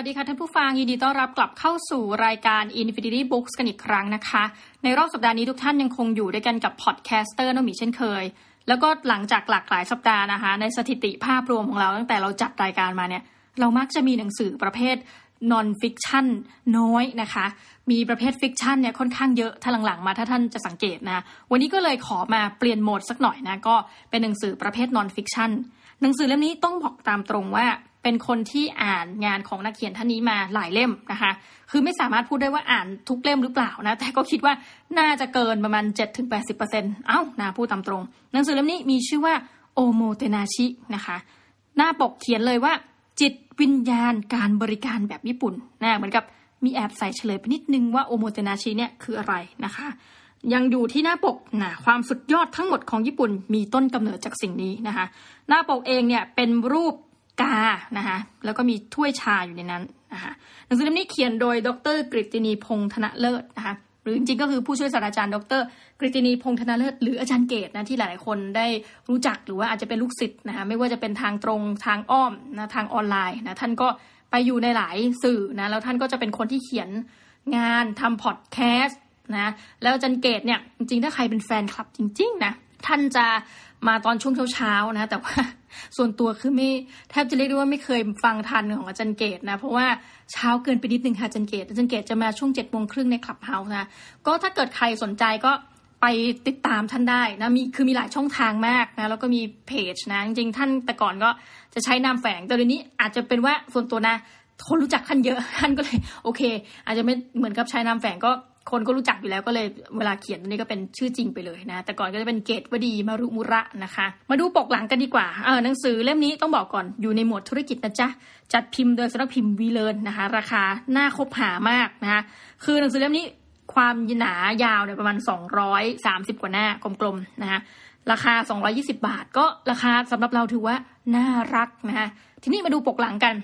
วัสดีค่ะท่านผู้ฟังยินดีต้อนรับกลับเข้าสู่รายการ Infinity Books กันอีกครั้งนะคะ ในรอบสัปดาห์นี้ทุกท่านยังคงอยู่ด้วยกันกับ podcaster น้องหมีเช่นเคย แล้วก็หลังจากหลากหลายสัปดาห์นะคะ ในสถิติภาพรวมของเราตั้งแต่เราจัดรายการมาเนี่ย เรามักจะมีหนังสือประเภท non fiction น้อยนะคะ มีประเภท fiction เนี่ยค่อนข้างเยอะถ้าหลังๆมาถ้าท่านจะสังเกตนะ วันนี้ก็เลยขอมาเปลี่ยนโหมดสักหน่อยนะก็เป็นหนังสือประเภท non fiction หนังสือเล่มนี้ต้องบอกตามตรงว่า เป็นคนที่อ่านงานของนักเขียนท่านนี้มาหลายเล่มนะคะ คือไม่สามารถพูดได้ว่าอ่านทุกเล่มหรือเปล่านะ แต่ก็คิดว่าน่าจะเกินประมาณ 7-80%เอ้านะพูดตามตรง หนังสือเล่มนี้มีชื่อว่าโอโมเตนาชินะคะ หน้าปกเขียนเลยว่า จิตวิญญาณการบริการแบบญี่ปุ่นนะเหมือนกับมีแอบใส่เฉลยไปนิดนึงว่าโอโมเตนาชิเนี่ยคืออะไรนะคะ ยังอยู่ที่หน้าปกนะความสุดยอดทั้งหมดของญี่ปุ่นมีต้นกำเนิดจากสิ่งนี้นะคะ หน้าปกเองเนี่ยเป็นรูป กานะคะแล้วก็มีถ้วยชาอยู่ในนั้นนะคะหนังสือเล่มนี้เขียนโดยดรกฤตินีพงษ์ธนเลิศนะคะหรือจริงๆก็คือผู้ช่วยศาสตราจารย์ ดรกฤตินีพงษ์ธนเลิศหรืออาจารย์เกตนะที่หลายๆคนได้รู้จักหรือว่าอาจจะเป็นลูกศิษย์นะคะไม่ว่าจะเป็นทางตรงทางอ้อมนะทางออนไลน์นะท่านก็ไปอยู่ในหลายสื่อนะแล้วท่านก็จะเป็นคนที่เขียนงานทำพอดแคสต์นะแล้วอาจารย์เกตเนี่ยจริงๆถ้าใครเป็นแฟนคลับจริง ๆ นะท่านจะ มาตอนช่วงเช้าๆนะ แต่ว่าส่วนตัวคือไม่แทบจะเรียกได้ว่าไม่เคยฟังทันของอาจารย์เกตนะ เพราะว่าเช้าเกินไปนิดนึงค่ะอาจารย์เกตอาจารย์เกตจะมาช่วงเจ็ดโมงครึ่งในคลับเฮาส์นะ ก็ถ้าเกิดใครสนใจก็ไปติดตามท่านได้นะมีคือมีหลายช่องทางมากนะแล้วก็มีเพจนะจริงๆท่านแต่ก่อนก็จะใช้นามแฝงแต่เดี๋ยวนี้อาจจะเป็นว่าส่วนตัวนะคนรู้จักท่านเยอะท่านก็เลย โอเค อาจจะไม่เหมือนกับใช้นามแฝงก็คนก็รู้จักอยู่แล้วก็เลยเวลาเขียนนี่ก็เป็นชื่อจริงไปเลยนะ แต่ก่อนก็จะเป็นเกตวดีมารุมุระนะคะ มาดูปกหลังกันดีกว่าเออหนังสือเล่มนี้ต้องบอกก่อนอยู่ในหมวดธุรกิจนะจ๊ะ จัดพิมพ์โดยสำนักพิมพ์วีเลนนะคะ ราคาหน้าคบหามากนะคะคือหนังสือเล่มนี้ความหนายาวเนี่ยประมาณ 230 กว่าหน้ากลมๆนะคะราคา 220 บาท ก็ราคาสำหรับเราถือว่าน่ารักนะคะทีนี้มาดูปกหลังกัน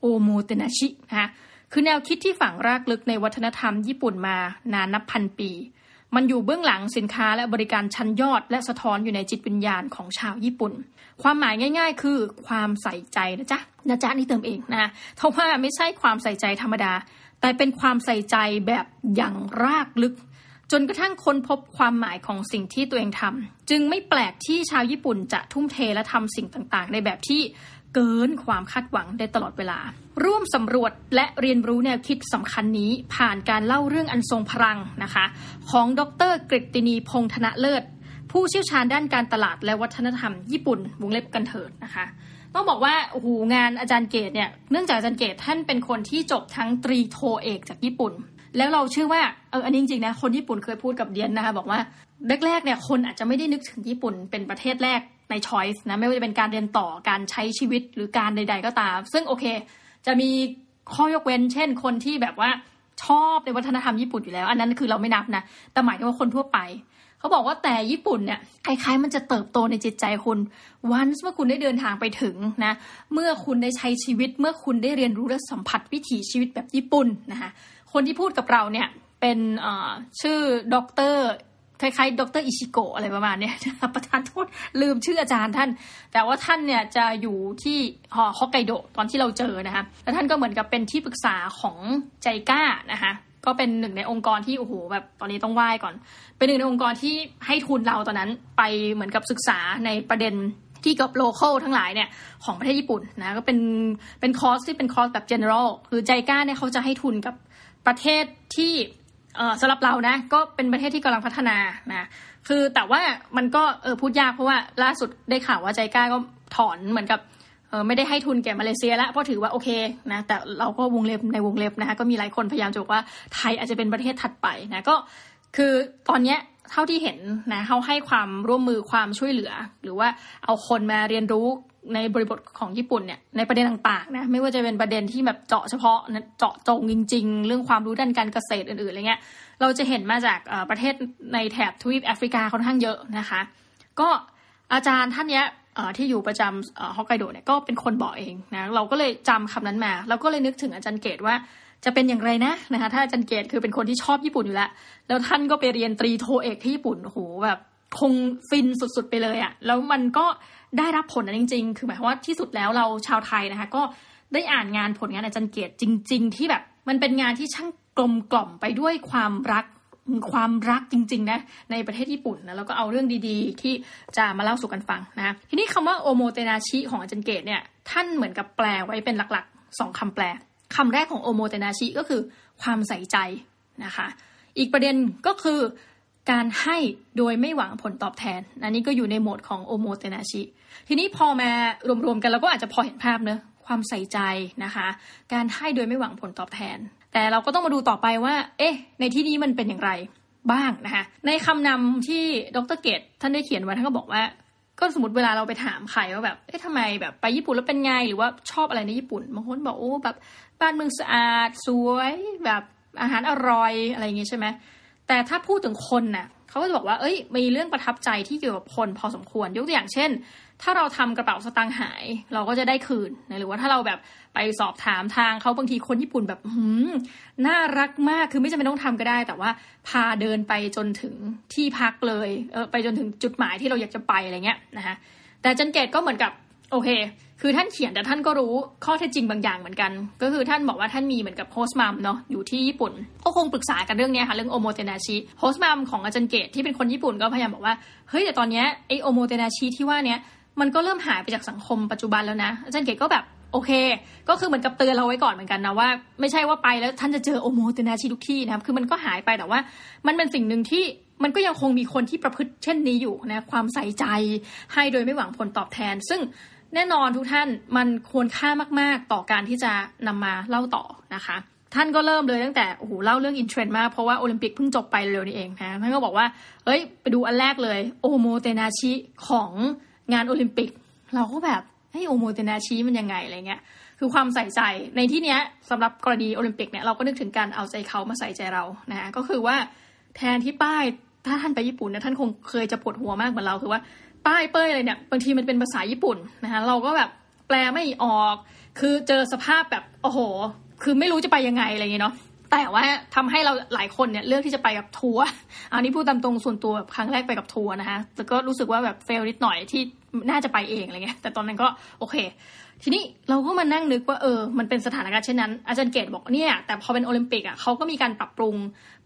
โอโมเตนาชินะคะ คือแนวคิดที่ฝังรากลึกในวัฒนธรรมญี่ปุ่นมานานนับพันปี มันอยู่เบื้องหลังสินค้าและบริการชั้นยอด และสะท้อนอยู่ในจิตวิญญาณของชาวญี่ปุ่น ความหมายง่าย ๆ คือความใส่ใจนะจ๊ะนะจ๊ะนี่เติมเองนะเพราะว่าไม่ใช่ความใส่ใจธรรมดา แต่เป็นความใส่ใจแบบอย่างรากลึก จนกระทั่งค้นพบความหมายของสิ่งที่ตัวเองทำจึงไม่แปลกที่ชาวญี่ปุ่นจะทุ่มเทและทำสิ่งต่างๆ ในแบบที่ เกินความคาดหวังได้ตลอดเวลา ร่วมสำรวจและเรียนรู้แนวคิดสำคัญนี้ผ่านการเล่าเรื่องอันทรงพลังนะคะ ของดรกฤตินีพงษ์ธนเลิศ ผู้เชี่ยวชาญด้านการตลาดและวัฒนธรรมญี่ปุ่นวงเล็บกันเถิดนะคะต้องบอกว่าโอ้โหงานอาจารย์เกตเนี่ยเนื่องจากอาจารย์เกตท่านเป็นคนที่จบทั้งตรีโทเอกจากญี่ปุ่น แล้วเราเชื่อว่าเอออันนี้จริงๆนะคนญี่ปุ่นเคยพูดกับเดียนนะคะบอกว่าแรกๆเนี่ยคนอาจจะไม่ได้นึกถึงญี่ปุ่นเป็นประเทศแรก ในช้อยส์นะไม่ว่าจะเป็นการเรียนต่อการใช้ชีวิตหรือการใด ๆ ก็ตาม ซึ่งโอเค จะมีข้อยกเว้น เช่น คนที่แบบว่าชอบในวัฒนธรรมญี่ปุ่นอยู่แล้ว อันนั้นคือเราไม่นับนะแต่หมายถึงว่าคนทั่วไปเขาบอกว่าแต่ญี่ปุ่นเนี่ยคล้ายๆมันจะเติบโตในจิตใจคุณวันเมื่อคุณได้เดินทางไปถึงนะเมื่อคุณได้ใช้ชีวิต เมื่อคุณได้เรียนรู้และสัมผัสวิถีชีวิตแบบญี่ปุ่นนะคะคนที่พูดกับเราเนี่ยเป็นชื่อดร คล้ายๆ ดรอิชิโกะอะไรประมาณนี้ประทานโทษลืมชื่ออาจารย์ท่าน แต่ว่าท่านเนี่ยจะอยู่ที่ฮอกไกโดตอนที่เราเจอนะคะแล้วท่านก็เหมือนกับเป็นที่ปรึกษาของ JICA นะคะก็เป็นหนึ่งในองค์กรที่โอ้โหแบบตอนนี้ต้องไหว้ก่อน เป็นหนึ่งในองค์กรที่ให้ทุนเราตอนนั้นไปเหมือนกับศึกษาในประเด็นที่กับ local ทั้งหลายเนี่ยของประเทศญี่ปุ่นนะก็เป็นเป็นคอร์สที่เป็นคอร์สแบบ general คือ JICA เนี่ยเขาจะให้ทุนกับประเทศที่ สำหรับเรานะก็เป็นประเทศที่กำลังพัฒนานะคือแต่ว่ามันก็เออพูดยากเพราะว่าล่าสุดได้ข่าวว่าใจกล้าก็ถอนเหมือนกับเออไม่ได้ให้ทุนแก่มาเลเซียแล้วเพราะถือว่าโอเคนะแต่เราก็วงเล็บในวงเล็บนะคะก็มีหลายคนพยายามจะบอกว่าไทยอาจจะเป็นประเทศถัดไปนะก็คือตอนเนี้ยเท่าที่เห็นนะเขาให้ความร่วมมือความช่วยเหลือ หรือว่าเอาคนมาเรียนรู้ ในบริบทของญี่ปุ่นเนี่ยในประเด็นต่างๆนะไม่ว่าจะเป็นประเด็นที่แบบเจาะเฉพาะเจาะจงจริง ๆ เรื่องความรู้ด้านการเกษตรอื่นๆอะไรเงี้ยเราจะเห็นมาจากประเทศในแถบทวีปแอฟริกาค่อนข้างเยอะนะคะ ก็อาจารย์ท่านเนี้ยที่อยู่ประจำฮอกไกโดเนี่ยก็เป็นคนบอกเองนะเราก็เลยจำคำนั้นมาเราก็เลยนึกถึงอาจารย์เกตว่าจะเป็นอย่างไรนะนะคะถ้าอาจารย์เกตคือเป็นคนที่ชอบญี่ปุ่นอยู่แล้ว แล้วท่านก็ไปเรียนตรีโทเอกที่ญี่ปุ่นโหแบบ คงฟินสุดๆไปเลยอะแล้วมันก็ได้รับผลนะจริง ๆ คือหมายความว่าที่สุดแล้วเราชาวไทยนะคะ ก็ได้อ่านงานผลงานอาจารย์เกตจริง ๆ ที่แบบมันเป็นงานที่ช่างกลมกล่อมไปด้วยความรักความรักจริง ๆ นะ ในประเทศญี่ปุ่นนะแล้วก็เอาเรื่องดีๆ ที่จะมาเล่าสู่กันฟังนะทีนี้คำว่า おもてなし ของอาจารย์เกตเนี่ยท่านเหมือนกับแปลไว้เป็นหลักๆสองคำแปลคำแรกของ おもてなし ก็คือความใส่ใจนะคะ อีกประเด็นก็คือ การให้โดยไม่หวังผลตอบแทน อันนี้ก็อยู่ในโหมดของ おもてなし ทีนี้พอมารวมๆกันเราก็อาจจะพอเห็นภาพเนอะความใส่ใจนะคะ การให้โดยไม่หวังผลตอบแทน แต่เราก็ต้องมาดูต่อไปว่า เอ๊ะ ในที่นี้มันเป็นอย่างไรบ้างนะคะ ในคำนำที่ดรเกตท่านได้เขียนไว้ท่านก็บอกว่า ก็สมมติเวลาเราไปถามใครว่าแบบ เอ๊ะทำไมแบบไปญี่ปุ่นแล้วเป็นไง หรือว่าชอบอะไรในญี่ปุ่น บางคนบอกโอ้แบบบ้านเมืองสะอาดสวยแบบอาหารอร่อยอะไรอย่างงี้ใช่ไหม แต่ถ้าพูดถึงคนน่ะเขาก็จะบอกว่าเอ้ย มีเรื่องประทับใจที่เกี่ยวกับคนพอสมควรยกตัวอย่างเช่น ถ้าเราทำกระเป๋าสตางค์หาย เราก็จะได้คืนนะหรือว่าถ้าเราแบบไปสอบถามทางเขาบางทีคนญี่ปุ่นแบบหืมน่ารักมากคือไม่จำเป็นต้องทำก็ได้ แต่ว่าพาเดินไปจนถึงที่พักเลยเออไปจนถึงจุดหมายที่เราอยากจะไปอะไรเงี้ยนะคะแต่อาจารย์เกตก็เหมือนกับ โอเค คือท่านเขียนแต่ท่านก็รู้ข้อเท็จจริงบางอย่างเหมือนกัน ก็คือท่านบอกว่าท่านมีเหมือนกับ host mum เนาะอยู่ที่ญี่ปุ่น ก็คงปรึกษากันเรื่องนี้ค่ะเรื่อง おもてなし host mum ของอาจารย์เกตที่เป็นคนญี่ปุ่นก็พยายามบอกว่าเฮ้ยแต่ตอนนี้ไอโอโมเตนาชิที่ว่าเนี้ยมันก็เริ่มหายไปจากสังคมปัจจุบันแล้วนะอาจารย์เกตก็แบบโอเค ก็คือเหมือนกับเตือนเราไว้ก่อนเหมือนกันนะว่า ไม่ใช่ว่าไปแล้วท่านจะเจอ おもてなし ทุกที่นะครับคือมันก็หายไปแต่ว่า มันเป็นสิ่งหนึ่งที่มันก็ยังคงมีคนที่ประพฤติเช่นนี้อยู่นะความใส่ใจให้โดยไม่หวังผลตอบแทน ซึ่ง แน่นอนทุกท่านมันควรค่ามาก ๆ ต่อการที่จะนำมาเล่าต่อนะคะ ท่านก็เริ่มเลยตั้งแต่โอ้โหเล่าเรื่องอินเทรนด์มาก เพราะว่าโอลิมปิกเพิ่งจบไปเร็วนี้เองนะท่านก็บอกว่าเอ้ย ไปดูอันแรกเลยโอโมเตนาชิของงานโอลิมปิก เราก็แบบเฮ้ยโอโมเตนาชิมันยังไงอะไรเงี้ยคือความใส่ใจในที่เนี้ยสำหรับกรณีโอลิมปิกเนี่ยเราก็นึกถึงการเอาใจเขามาใส่ใจเรานะก็คือว่าแทนที่ป้ายถ้าท่านไปญี่ปุ่นนะท่านคงเคยจะปวดหัวมากเหมือนเราคือว่า ป้ายเป้ยอะไรเนี่ยบางทีมันเป็นภาษาญี่ปุ่นนะคะเราก็แบบแปลไม่ออก คือเจอสภาพแบบโอ้โห คือไม่รู้จะไปยังไงอะไรเงี้ยเนาะแต่ว่าทำให้เราหลายคนเนี่ยเลือกที่จะไปกับทัวร์อันนี้พูดตามตรงส่วนตัวแบบครั้งแรกไปกับทัวร์นะคะแต่ก็รู้สึกว่าแบบ fail นิดหน่อยที่น่าจะไปเองอะไรเงี้ยแต่ตอนนั้นก็โอเค ทีนี้เราก็มานั่งนึกว่าเออมันเป็นสถานการณ์เช่นนั้น อาจารย์เกตบอกเนี่ยแต่พอเป็นโอลิมปิกอะเขาก็มีการปรับปรุง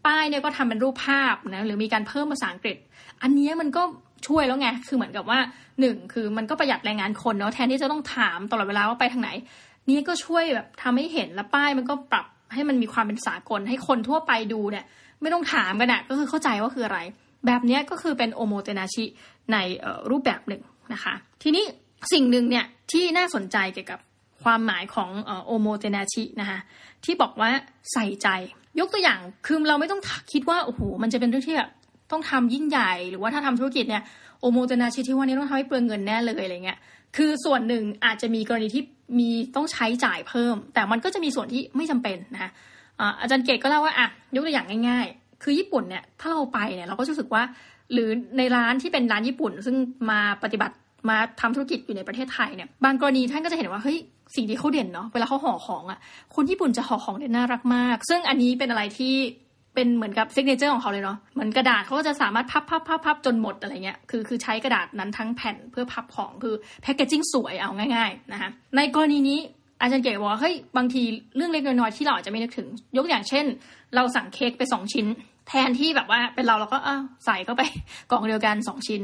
ป้ายเนี่ยก็ทำเป็นรูปภาพนะหรือมีการเพิ่มภาษาอังกฤษ อันนี้มันก็ ช่วยแล้วไง คือเหมือนกับว่าหนึ่งคือมันก็ประหยัดแรงงานคนเนาะแทนที่จะต้องถามตลอดเวลาว่าไปทางไหน นี่ก็ช่วยแบบทำให้เห็นแล้วป้ายมันก็ปรับให้มันมีความเป็นสากลให้คนทั่วไปดูเนี่ยไม่ต้องถามกันอะก็คือเข้าใจว่าคืออะไร แบบนี้ก็คือเป็นโอโมเตนาชิในรูปแบบหนึ่งนะคะ ทีนี้สิ่งหนึ่งเนี่ยที่น่าสนใจเกี่ยวกับความหมายของโอโมเตนาชินะคะที่บอกว่าใส่ใจ ยกตัวอย่างคือเราไม่ต้องคิดว่าโอ้โหมันจะเป็นเรื่องที่แบบ ต้องทำยิ่งใหญ่ หรือว่าถ้าทำธุรกิจเนี่ยโอโมเตนาชิที่ว่านี้ต้องทำให้เปลืองเงินแน่เลยอะไรเงี้ยคือส่วนหนึ่งอาจจะมีกรณีที่มีต้องใช้จ่ายเพิ่ม แต่มันก็จะมีส่วนที่ไม่จำเป็นนะคะอาจารย์เกตก็เล่าว่าอะยกตัวอย่างง่าย ๆ คือญี่ปุ่นเนี่ยถ้าเราไปเนี่ยเราก็รู้สึกว่า หรือในร้านที่เป็นร้านญี่ปุ่น ซึ่งมาปฏิบัติมาทำธุรกิจอยู่ในประเทศไทยเนี่ยบางกรณีท่านก็จะเห็นว่าเฮ้ยสิ่งที่เขาเด่นเนาะเวลาเขาห่อของอะ่ะคนญี่ปุ่นจะห่อของเด่นน่ารักมาก ซึ่งอันนี้เป็นอะไรที่ เป็นเหมือนกับซิกเนเจอร์ของเขาเลยเนาะเหมือนกระดาษเขาก็จะสามารถพับพับพับพับจนหมดอะไรเงี้ยคือคือใช้กระดาษนั้นทั้งแผ่นเพื่อพับของคือแพคเกจิ้งสวยเอาง่ายๆนะคะในกรณีนี้อาจารย์เก๋บอกว่าเฮ้ยบางทีเรื่องเล็กน้อยที่เราอาจจะไม่นึกถึง ยกอย่างเช่น เราสั่งเค้กไปสองชิ้น แทนที่แบบว่าเป็นเราเราก็อ้าใส่เข้าไปกล่องเดียวกันสองชิ้น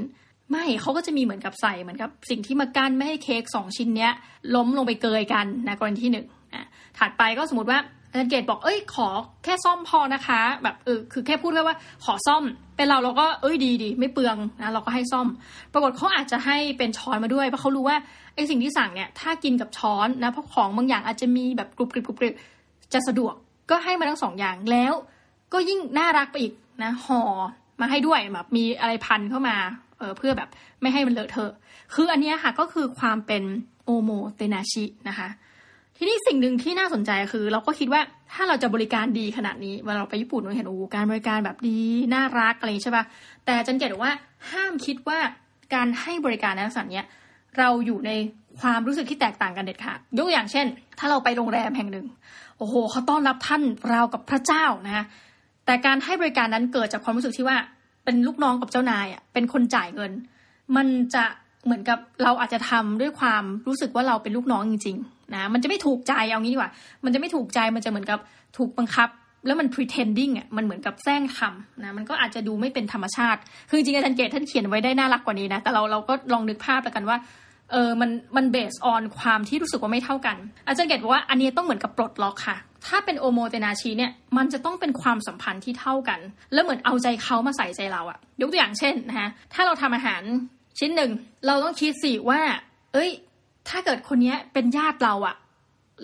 ไม่เขาก็จะมีเหมือนกับใส่เหมือนกับสิ่งที่มากั้นไม่ให้เค้กสองชิ้นเนี้ยล้มลงไปเกยกันนะกรณีที่หนึ่งอะถัดไปก็สมมติว่า อาจารย์เกตบอกเอ้ยขอแค่ซ่อมพอนะคะ แบบเออคือแค่พูดแค่ว่าขอซ่อม เป็นเราเราก็เอ้ยดีดีไม่เปลืองนะเราก็ให้ซ่อม ปรากฏเขาอาจจะให้เป็นช้อนมาด้วยเพราะเขารู้ว่าไอ้สิ่งที่สั่งเนี่ยถ้ากินกับช้อนนะเพราะของบางอย่างอาจจะมีแบบกรุบกริบกรุบกริบจะสะดวกก็ให้มาทั้งสองอย่างแล้ว ก็ยิ่งน่ารักไปอีกนะห่อมาให้ด้วยแบบมีอะไรพันเข้ามาเออเพื่อแบบไม่ให้มันเลอะเทอะ คืออันนี้ค่ะก็คือความเป็นโอโมเตนาชินะคะ ทีนี้สิ่งหนึ่งที่น่าสนใจคือ เราก็คิดว่าถ้าเราจะบริการดีขนาดนี้เวลาเราไปญี่ปุ่นเราเห็นโอ้การบริการแบบดีน่ารักอะไรใช่ปะแต่จันเกตว่าห้ามคิดว่าการให้บริการในลักษณะนี้เราอยู่ในความรู้สึกที่แตกต่างกันเด็ดขาดยกอย่างเช่น ถ้าเราไปโรงแรมแห่งหนึ่ง โอ้โหเขาต้อนรับท่านราวกับพระเจ้านะแต่การให้บริการนั้นเกิดจากความรู้สึกที่ว่าเป็นลูกน้องกับเจ้านายอะเป็นคนจ่ายเงิน มันจะเหมือนกับเราอาจจะทำด้วยความรู้สึกว่าเราเป็นลูกน้องจริง นะ มันจะไม่ถูกใจเอางี้ดีกว่า มันจะไม่ถูกใจมันจะเหมือนกับถูกบังคับ แล้วมัน pretending อะมันเหมือนกับแสร้งทำนะมันก็อาจจะดูไม่เป็นธรรมชาติ คือจริงๆอาจารย์เกตท่านเขียนไว้ได้น่ารักกว่านี้นะแต่เราเราก็ลองนึกภาพแล้วกันว่าเออมันมัน based on ความที่รู้สึกว่าไม่เท่ากัน อาจารย์เกตบอกว่าอันนี้ต้องเหมือนกับปลดล็อกค่ะ ถ้าเป็นโอโมเตนาชิเนี่ยมันจะต้องเป็นความสัมพันธ์ที่เท่ากัน แล้วเหมือนเอาใจเขามาใส่ใจเราอะยกตัวอย่างเช่นนะคะถ้าเราทำอาหารชิ้นหนึ่งเราต้องคิดสิว่า เอ้ย ถ้าเกิดคนนี้เป็นญาติเราอะ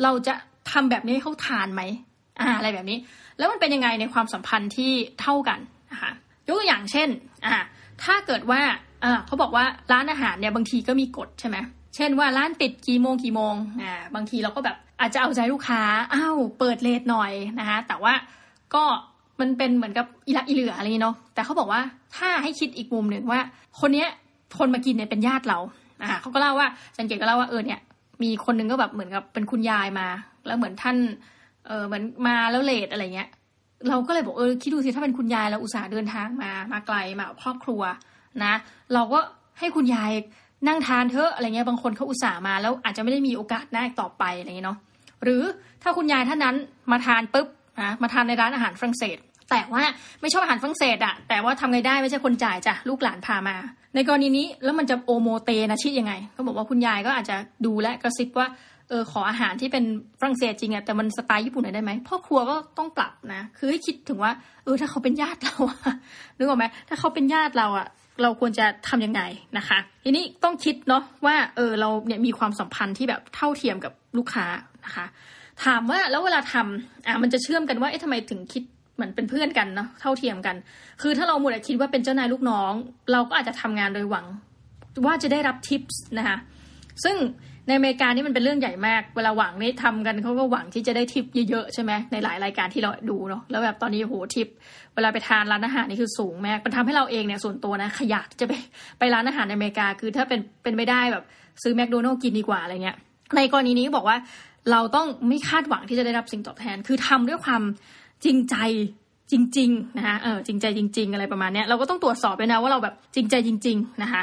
เราจะทำแบบนี้ให้เขาทานไหมอ่าอะไรแบบนี้ แล้วมันเป็นยังไงในความสัมพันธ์ที่เท่ากันนะคะยกตัวอย่างเช่นอ่าถ้าเกิดว่าอ่าเขาบอกว่าร้านอาหารเนี่ยบางทีก็มีกฎใช่ไหมเช่นว่าร้านปิดกี่โมงกี่โมงอ่าบางทีเราก็แบบอาจจะเอาใจลูกค้าอ้าวเปิดเลทหน่อยนะคะแต่ว่าก็มันเป็นเหมือนกับอีละอีเหลืออะไรเนาะแต่เขาบอกว่าถ้าให้คิดอีกมุมหนึ่งว่า คนเนี้ยคนมากินเนี่ยเป็นญาติเรา อ่าเขาก็เล่าว่าจันเกตก็เล่าว่าเออเนี่ยมีคนนึงก็แบบเหมือนกับเป็นคุณยายมา แล้วเหมือนท่านเออเหมือนมาแล้วเลทอะไรเงี้ย เราก็เลยบอกเออคิดดูสิถ้าเป็นคุณยายเราอุตส่าห์เดินทางมามาไกลมาครอบครัวนะ เราก็ให้คุณยายนั่งทานเถอะอะไรเงี้ยบางคนเขาอุตส่าห์มาแล้วอาจจะไม่ได้มีโอกาสได้ต่อไปอะไรเงี้ยเนาะหรือถ้าคุณยายท่านนั้นมาทานปุ๊บนะมาทานในร้านอาหารฝรั่งเศส แต่ว่าไม่ชอบอาหารฝรั่งเศสอะแต่ว่าทำไงได้ไม่ใช่คนจ่ายจ้ะลูกหลานพามา ในกรณีนี้แล้วมันจะโอโมเตนะชิยังไงเขาบอกว่าคุณยายก็อาจจะดูและกระซิบว่าเออขออาหารที่เป็นฝรั่งเศสจริงอะแต่มันสไตล์ญี่ปุ่นหน่อยได้ไหมพ่อครัวก็ต้องปรับนะ คือให้คิดถึงว่า เออถ้าเขาเป็นญาติเราอะนึกออกไหมถ้าเขาเป็นญาติเราอะเราควรจะทํำยังไงนะคะ ทีนี้ต้องคิดเนาะว่าเออเราเนี่ยมีความสัมพันธ์ที่แบบเท่าเทียมกับลูกค้านะคะ ถามว่าแล้วเวลาทำอะมันจะเชื่อมกันว่าเอ๊ะทำไมถึงคิด เหมือนเป็นเพื่อนกันเนาะเท่าเทียมกัน คือถ้าเราหมดคิดว่าเป็นเจ้านายลูกน้อง เราก็อาจจะทำงานโดยหวัง ว่าจะได้รับทิปส์นะคะซึ่งในอเมริกานี่มันเป็นเรื่องใหญ่มาก เวลาหวังนี่ทำกันเขาก็หวังที่จะได้ทิปเยอะๆใช่ไหมในหลายรายการที่เราดูเนาะแล้วแบบตอนนี้โหทิป เวลาไปทานร้านอาหารนี่คือสูงมากมันทำให้เราเองเนี่ยส่วนตัวนะขยะจะไปไปร้านอาหารในอเมริกา คือถ้าเป็นเป็นไม่ได้แบบซื้อแมคโดนัลล์กินดีกว่าอะไรเงี้ยในกรณีนี้บอกว่าเราต้องไม่คาดหวังที่จะได้รับสิ่งตอบแทน คือทำด้วยความ จริงใจจริง ๆ นะคะเออจริงใจจริง ๆ อะไรประมาณนี้เราก็ต้องตรวจสอบด้วยนะว่าเราแบบจริงใจจริง ๆ นะคะ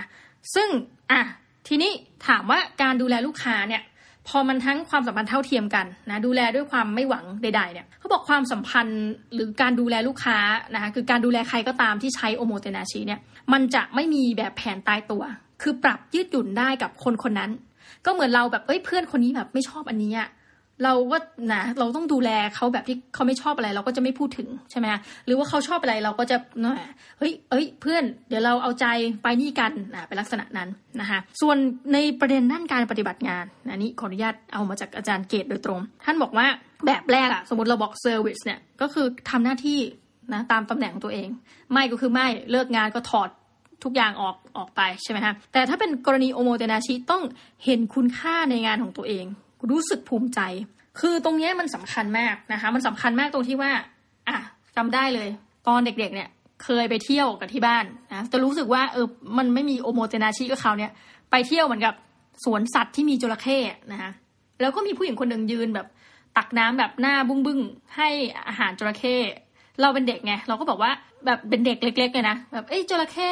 ซึ่งอะทีนี้ถามว่าการดูแลลูกค้าเนี่ยพอมันทั้งความสัมพันธ์เท่าเทียมกันนะดูแลด้วยความไม่หวังใด ๆเนี่ยเขาบอกความสัมพันธ์หรือการดูแลลูกค้านะคะคือการดูแลใครก็ตามที่ใช้โอโมเตนาชีเนี่ยมันจะไม่มีแบบแผนตายตัว คือปรับยืดหยุ่นได้กับคนคนนั้น ก็เหมือนเราแบบเอ้ยเพื่อนคนนี้แบบไม่ชอบอันนี้อะ เราก็นะเราต้องดูแลเขาแบบที่เขาไม่ชอบอะไร เราก็จะไม่พูดถึงใช่ไหมหรือว่าเขาชอบอะไรเราก็จะนะเฮ้ยเอ้ยเพื่อนเดี๋ยวเราเอาใจไปนี่กันนะเป็นลักษณะนั้นนะคะส่วนในประเด็นด้านการปฏิบัติงานอันนี้ขออนุญาตเอามาจากอาจารย์เกตโดยตรง ท่านบอกว่าแบบแรกอะสมมติเราบอก service เนี่ยก็คือทำหน้าที่นะตามตำแหน่งตัวเอง ไม่ก็คือไม่เลิกงานก็ถอดทุกอย่างออกออกไปใช่ไหมคะแต่ถ้าเป็นกรณีโอโมเตนาชิต้องเห็นคุณค่าในงานของตัวเอง รู้สึกภูมิใจ คือตรงนี้มันสำคัญมากนะคะ มันสำคัญมากตรงที่ว่าอะจำได้เลย ตอนเด็กๆเนี่ย เคยไปเที่ยวกับที่บ้านนะจะรู้สึกว่าเออมันไม่มีโอโมเตนาชิกับเขาเนี่ยไปเที่ยวเหมือนกับสวนสัตว์ที่มีจระเข้นะคะแล้วก็มีผู้หญิงคนหนึ่งยืนแบบ ตักน้ำแบบหน้าบุ้งบึ้งให้อาหารจระเข้เราเป็นเด็กไงเราก็บอกว่าแบบเป็นเด็กเล็กๆเลยนะแบบเอ้ยจระเข้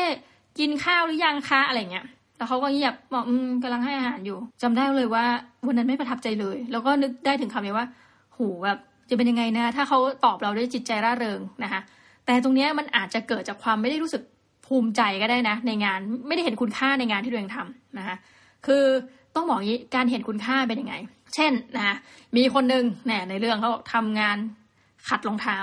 กินข้าวหรือยังคะอะไรเงี้ย แล้วเขาก็เงียบบอกอืมกำลังให้อาหารอยู่จำได้เลยว่าวันนั้นไม่ประทับใจเลย แล้วก็นึกได้ถึงคำนี้ว่าโหแบบจะเป็นยังไงนะถ้าเขาตอบเราด้วยจิตใจร่าเริงนะคะแต่ตรงนี้มันอาจจะเกิดจากความไม่ได้รู้สึกภูมิใจก็ได้นะ ในงานไม่ได้เห็นคุณค่าในงานที่ตัวเองทำนะคะคือต้องบอกงี้การเห็นคุณค่าเป็นยังไง เช่นนะมีคนหนึ่งเนี่ยในเรื่องเขาทำงานขัดรองเท้า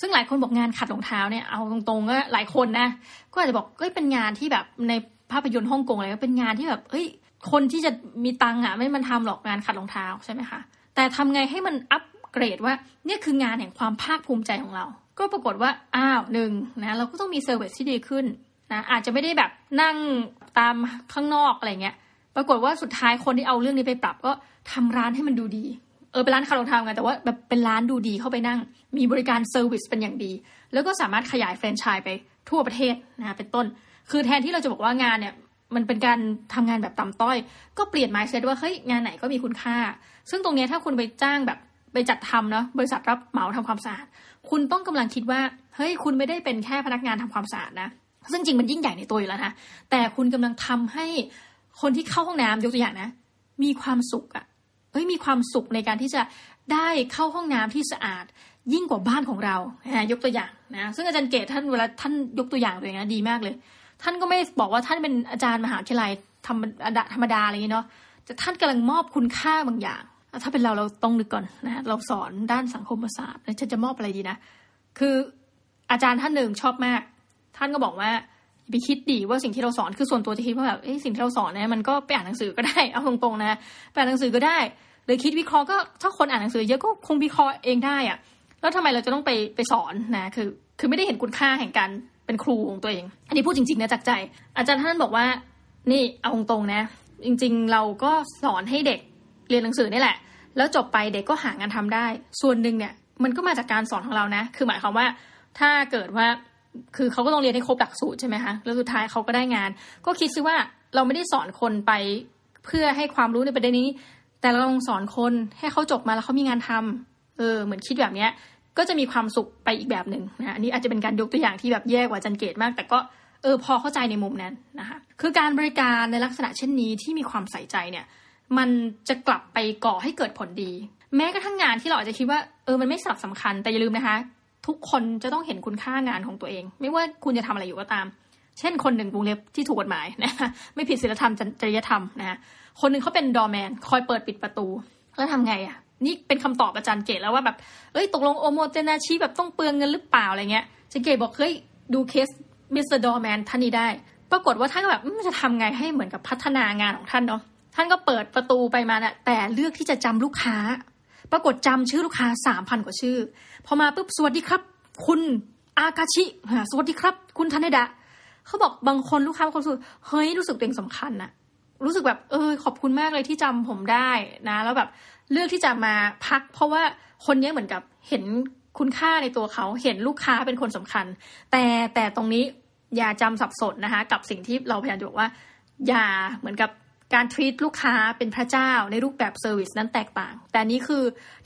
ซึ่งหลายคนบอกงานขัดรองเท้าเนี่ยเอาตรงๆก็หลายคนนะก็อาจจะบอกก็เป็นงานที่แบบใน ภาพยนตร์ฮ่องกงอะไรก็เป็นงานที่แบบเฮ้ย คนที่จะมีตังค์อะไม่มาทำหรอกงานขัดรองเท้าใช่ไหมคะแต่ทำไงให้มันอัปเกรดว่าเนี่ยคืองานแห่งความภาคภูมิใจของเรา ก็ปรากฏว่าอ้าวหนึ่งนะเราก็ต้องมี service ที่ดีขึ้นนะอาจจะไม่ได้แบบนั่งตามข้างนอกอะไรเงี้ย ปรากฏว่าสุดท้ายคนที่เอาเรื่องนี้ไปปรับก็ทำร้านให้มันดูดีเออเป็นร้านขัดรองเท้ากันแต่ว่าแบบเป็นร้านดูดีเข้าไปนั่ง มีบริการ service เป็นอย่างดี แล้วก็สามารถขยายแฟรนไชส์ไปทั่วประเทศนะเป็นต้น คือแทนที่เราจะบอกว่างานเนี่ย มันเป็นการทำงานแบบต่ำต้อย ก็เปลี่ยน mindset ว่าเฮ้ยงานไหนก็มีคุณค่า ซึ่งตรงนี้ถ้าคุณไปจ้างแบบไปจัดทำเนาะบริษัทรับเหมาทำความสะอาดคุณต้องกำลังคิดว่าเฮ้ยคุณไม่ได้เป็นแค่พนักงานทำความสะอาดนะซึ่งจริงมันยิ่งใหญ่ในตัวอยู่แล้วนะแต่คุณกำลังทำให้คนที่เข้าห้องน้ำยกตัวอย่างนะ มีความสุขอะเอ้ยมีความสุขในการที่จะได้เข้าห้องน้ำที่สะอาด ยิ่งกว่าบ้านของเรานะยกตัวอย่างนะซึ่งอาจารย์เกตท่านเวลาท่านยกตัวอย่างตัวเองนะดีมากเลย ท่านก็ไม่บอกว่าท่านเป็นอาจารย์มหาวิทยาลัยธรรมดาธรรมดาอะไรอย่างเนาะแต่ท่านกำลังมอบคุณค่าบางอย่าง ถ้าเป็นเราเราต้องนึกก่อนนะเราสอนด้านสังคมศาสตร์ฉันจะมอบอะไรดีนะ คืออาจารย์ท่านหนึ่งชอบมาก ท่านก็บอกว่าไปคิดดีว่าสิ่งที่เราสอนคือส่วนตัวจะคิดว่าแบบสิ่งที่เราสอนเนี่ยมันก็ไปอ่านหนังสือก็ได้เอาตรงๆนะไปอ่านหนังสือก็ได้ หรือคิดวิเคราะห์ก็ถ้าคนอ่านหนังสือเยอะก็คงวิเคราะห์เองได้อะแล้วทำไมเราจะต้องไปไปสอนนะคือ คือไม่ได้เห็นคุณค่าแห่งการ เป็นครูของตัวเอง อันนี้พูดจริงๆนะจากใจ อาจารย์ท่านบอกว่า นี่เอาตรงๆนะ จริงๆเราก็สอนให้เด็กเรียนหนังสือนี่แหละ แล้วจบไปเด็กก็หางานทำได้ ส่วนหนึ่งเนี่ยมันก็มาจากการสอนของเรานะ คือหมายความว่า ถ้าเกิดว่า คือเขาก็ต้องเรียนให้ครบหลักสูตรใช่ไหมคะ แล้วสุดท้ายเขาก็ได้งาน ก็คิดซิว่าเราไม่ได้สอนคนไปเพื่อให้ความรู้ในประเด็นนี้ แต่เราลองสอนคนให้เขาจบมาแล้วเขามีงานทำเออ เหมือนคิดแบบเนี้ย ก็จะมีความสุขไปอีกแบบหนึ่งนะอันนี้อาจจะเป็นการยกตัวอย่างที่แบบแย่กว่าจันเกตมาก แต่ก็เออพอเข้าใจในมุมนั้นนะคะคือการบริการในลักษณะเช่นนี้ที่มีความใส่ใจเนี่ย มันจะกลับไปก่อให้เกิดผลดี แม้กระทั่งงานที่เราอาจจะคิดว่าเออมันไม่สับสำคัญแต่อย่าลืมนะคะ ทุกคนจะต้องเห็นคุณค่างานของตัวเอง ไม่ว่าคุณจะทำอะไรอยู่ก็ตาม เช่น คนหนึ่งวงเล็บที่ถูกกฎหมายนะไม่ผิดศีลธรรมจริยธรรมนะคะคนหนึ่งเขาเป็นดอแมน คอยเปิดปิดประตูแล้วทำไงอะ นี่เป็นคำตอบอาจารย์เกตแล้วว่าแบบเอ้ยตกลงโอโมเตนาชีแบบต้องเปลืองเงินหรือเปล่าอะไรเงี้ยอาจารย์เกตบอกเฮ้ยดู case Mr. Doorman ท่านนี้ได้ ปรากฏว่าท่านก็แบบจะทำไงให้เหมือนกับพัฒนางานของท่านเนาะท่านก็เปิดประตูไปมาน่ะแต่เลือกที่จะจำลูกค้า ปรากฏจำชื่อลูกค้าสามพันกว่าชื่อ พอมาปุ๊บสวัสดีครับ คุณอากาชิสวัสดีครับ คุณทันเนดะเขาบอกบางคนลูกค้าบางคนรู้สึกเฮ้ยรู้สึกตัวเองสำคัญนะ รู้สึกแบบเออขอบคุณมากเลยที่จำผมได้นะ แล้วแบบเลือกที่จะมาพัก เพราะว่าคนนี้เหมือนกับเห็นคุณค่าในตัวเขาเห็นลูกค้าเป็นคนสำคัญ แต่แต่ตรงนี้อย่าจำสับสนนะคะ กับสิ่งที่เราพยายามจะบอกว่า อย่าเหมือนกับการ treat ลูกค้าเป็นพระเจ้าในรูปแบบ service นั้นแตกต่าง แต่นี้คือ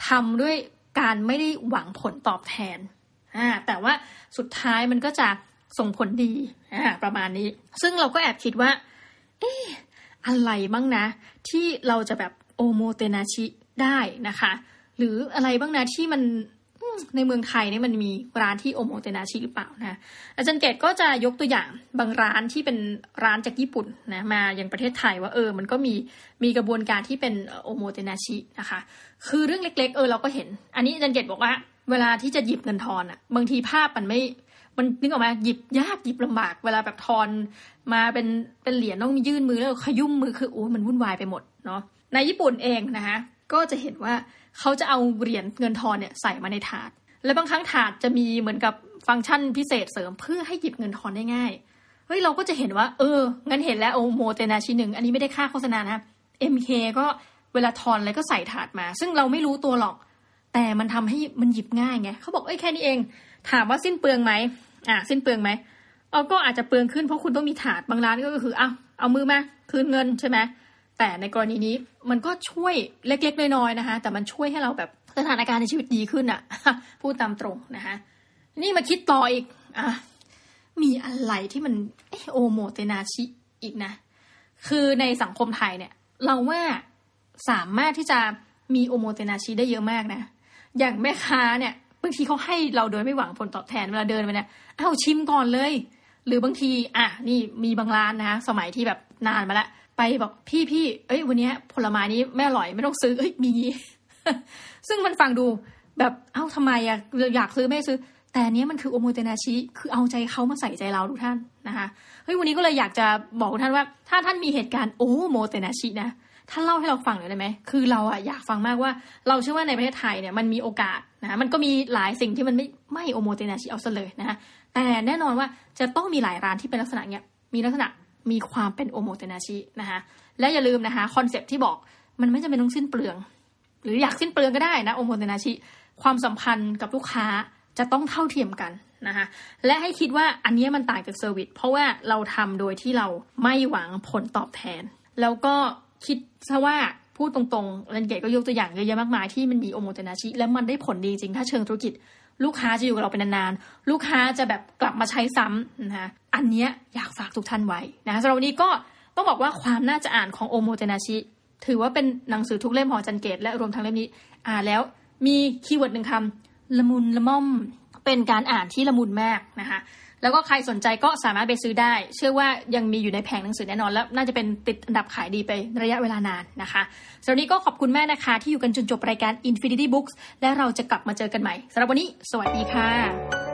ทำด้วยการไม่ได้หวังผลตอบแทนอ่าแต่ว่าสุดท้ายมันก็จะส่งผลดีอ่าประมาณนี้ ซึ่งเราก็แอบคิดว่า เอ๊ อะไรบ้างนะ ที่เราจะแบบโอโมเตนาชิได้นะคะ หรืออะไรบ้างนะที่มันในเมืองไทยเนี่ยมันมีร้านที่โอโมเตนาชิหรือเปล่านะอาจารย์เกตก็จะยกตัวอย่างบางร้านที่เป็นร้านจากญี่ปุ่นนะมาอย่างประเทศไทยว่าเออ มันก็มีมีกระบวนการที่เป็นโอโมเตนาชินะคะ คือเรื่องเล็ก ๆ เออเราก็เห็น อันนี้อาจารย์เกตบอกว่า เวลาที่จะหยิบเงินทอนอะบางทีภาพมันไม่ มันนึกออกมาหยิบยากหยิบลำบากเวลาแบบทอนมาเป็นเป็นเหรียญต้องยื่นมือแล้วขยุ่มมือคือโอ้มันวุ่นวายไปหมดเนาะในญี่ปุ่นเองนะคะก็จะเห็นว่าเขาจะเอาเหรียญเงินทอนเนี่ยใส่มาในถาด และบางครั้งถาดจะมีเหมือนกับฟังก์ชันพิเศษเสริมเพื่อให้หยิบเงินทอนได้ง่ายเฮ้ยเราก็จะเห็นว่า เอองั้นเห็นแล้วโอโมเตนาชิหนึ่งอันนี้ไม่ได้ค่าโฆษณานะ MK ก็เวลาทอนอะไรก็ใส่ถาดมา ซึ่งเราไม่รู้ตัวหรอก แต่มันทำให้มันหยิบง่ายไงเขาบอกเอ้ยแค่นี้เอง ถามว่าสิ้นเปลืองไหมอ่าสิ้นเปลืองไหมเอาก็อาจจะเปลืองขึ้นเพราะคุณต้องมีถาดบางร้านก็คือเอาเอามือมาคืนเงินใช่ไหมแต่ในกรณีนี้มันก็ช่วยเล็กๆน้อยๆนะคะ แต่มันช่วยให้เราแบบสถานการณ์ในชีวิตดีขึ้นอะ่ะ พูดตามตรงนะคะ นี่มาคิดต่ออีกอะมีอะไรที่มันโอโมเตนาชิอีกนะ คือในสังคมไทยเนี่ย เราว่าสามารถที่จะมีโอโมเตนาชิได้เยอะมากนะ อย่างแม่ค้าเนี่ย บางทีเขาให้เราโดยไม่หวังผลตอบแทนเวลาเดินไปเนี่ยเอาชิมก่อนเลย หรือบางที อะนี่มีบางร้านนะสมัยที่แบบนานมาแล้วไปบอกพี่พี่เอ้ย วันนี้ผลไม้นี้ไม่อร่อยไม่ต้องซื้อเอ้ยมี ซึ่งมันฟังดูแบบเอ้าทำไมอะอยากซื้อไม่ซื้อ แต่เนี้ยมันคือโอโมเตนาชิคือเอาใจเขามาใส่ใจเราทุกท่านนะคะเฮ้ยวันนี้ก็เลยอยากจะบอกทุกท่านว่า ถ้าท่านมีเหตุการณ์โอโมเตนาชินะ ท่านเล่าให้เราฟังหน่อยได้ไหมคือเราอะอยากฟังมากว่า เราเชื่อว่าในประเทศไทยเนี่ยมันมีโอกาสนะมันก็มีหลายสิ่งที่มันไม่ไม่โอโมเตนาชิเอาซะเลยนะแต่แน่นอนว่าจะต้องมีหลายร้านที่เป็นลักษณะเนี้ยมีลักษณะมีความเป็นโอโมเตนาชินะคะและอย่าลืมนะคะ concept ที่บอกมันไม่จำเป็นต้องสิ้นเปลือง หรืออยากสิ้นเปลืองก็ได้นะโอโมเตนาชิความสัมพันธ์กับลูกค้าจะต้องเท่าเทียมกันนะคะและให้คิดว่าอันนี้มันต่างจาก service เพราะว่าเราทำโดยที่เราไม่หวังผลตอบแทน แล้วก็ คิดซะว่าพูดตรงๆอาจารย์เกตก็ยกตัวอย่างเยอะแยะมากมายที่มันมีโอโมเตนาชิแล้วมันได้ผลดีจริงถ้าเชิงธุรกิจ ลูกค้าจะอยู่กับเราเป็นนานๆ ลูกค้าจะแบบกลับมาใช้ซ้ำนะคะอันนี้อยากฝากทุกท่านไว้นะสำหรับวันนี้ก็ต้องบอกว่าความน่าจะอ่านของโอโมเตนาชิถือว่าเป็นหนังสือทุกเล่มของอาจารย์เกตและรวมทั้งเล่มนี้อ่านแล้วมี keyword หนึ่งคำละมุนละม่อมเป็นการอ่านที่ละมุนมากนะคะ แล้วก็ใครสนใจก็สามารถไปซื้อได้ เชื่อว่ายังมีอยู่ในแผงหนังสือแน่นอน แล้วน่าจะเป็นติดอันดับขายดีไประยะเวลานานนะคะสำหรับนี้ก็ขอบคุณแม่นะคะ ที่อยู่กันจนจบรายการ Infinity Books และเราจะกลับมาเจอกันใหม่สำหรับวันนี้ สวัสดีค่ะ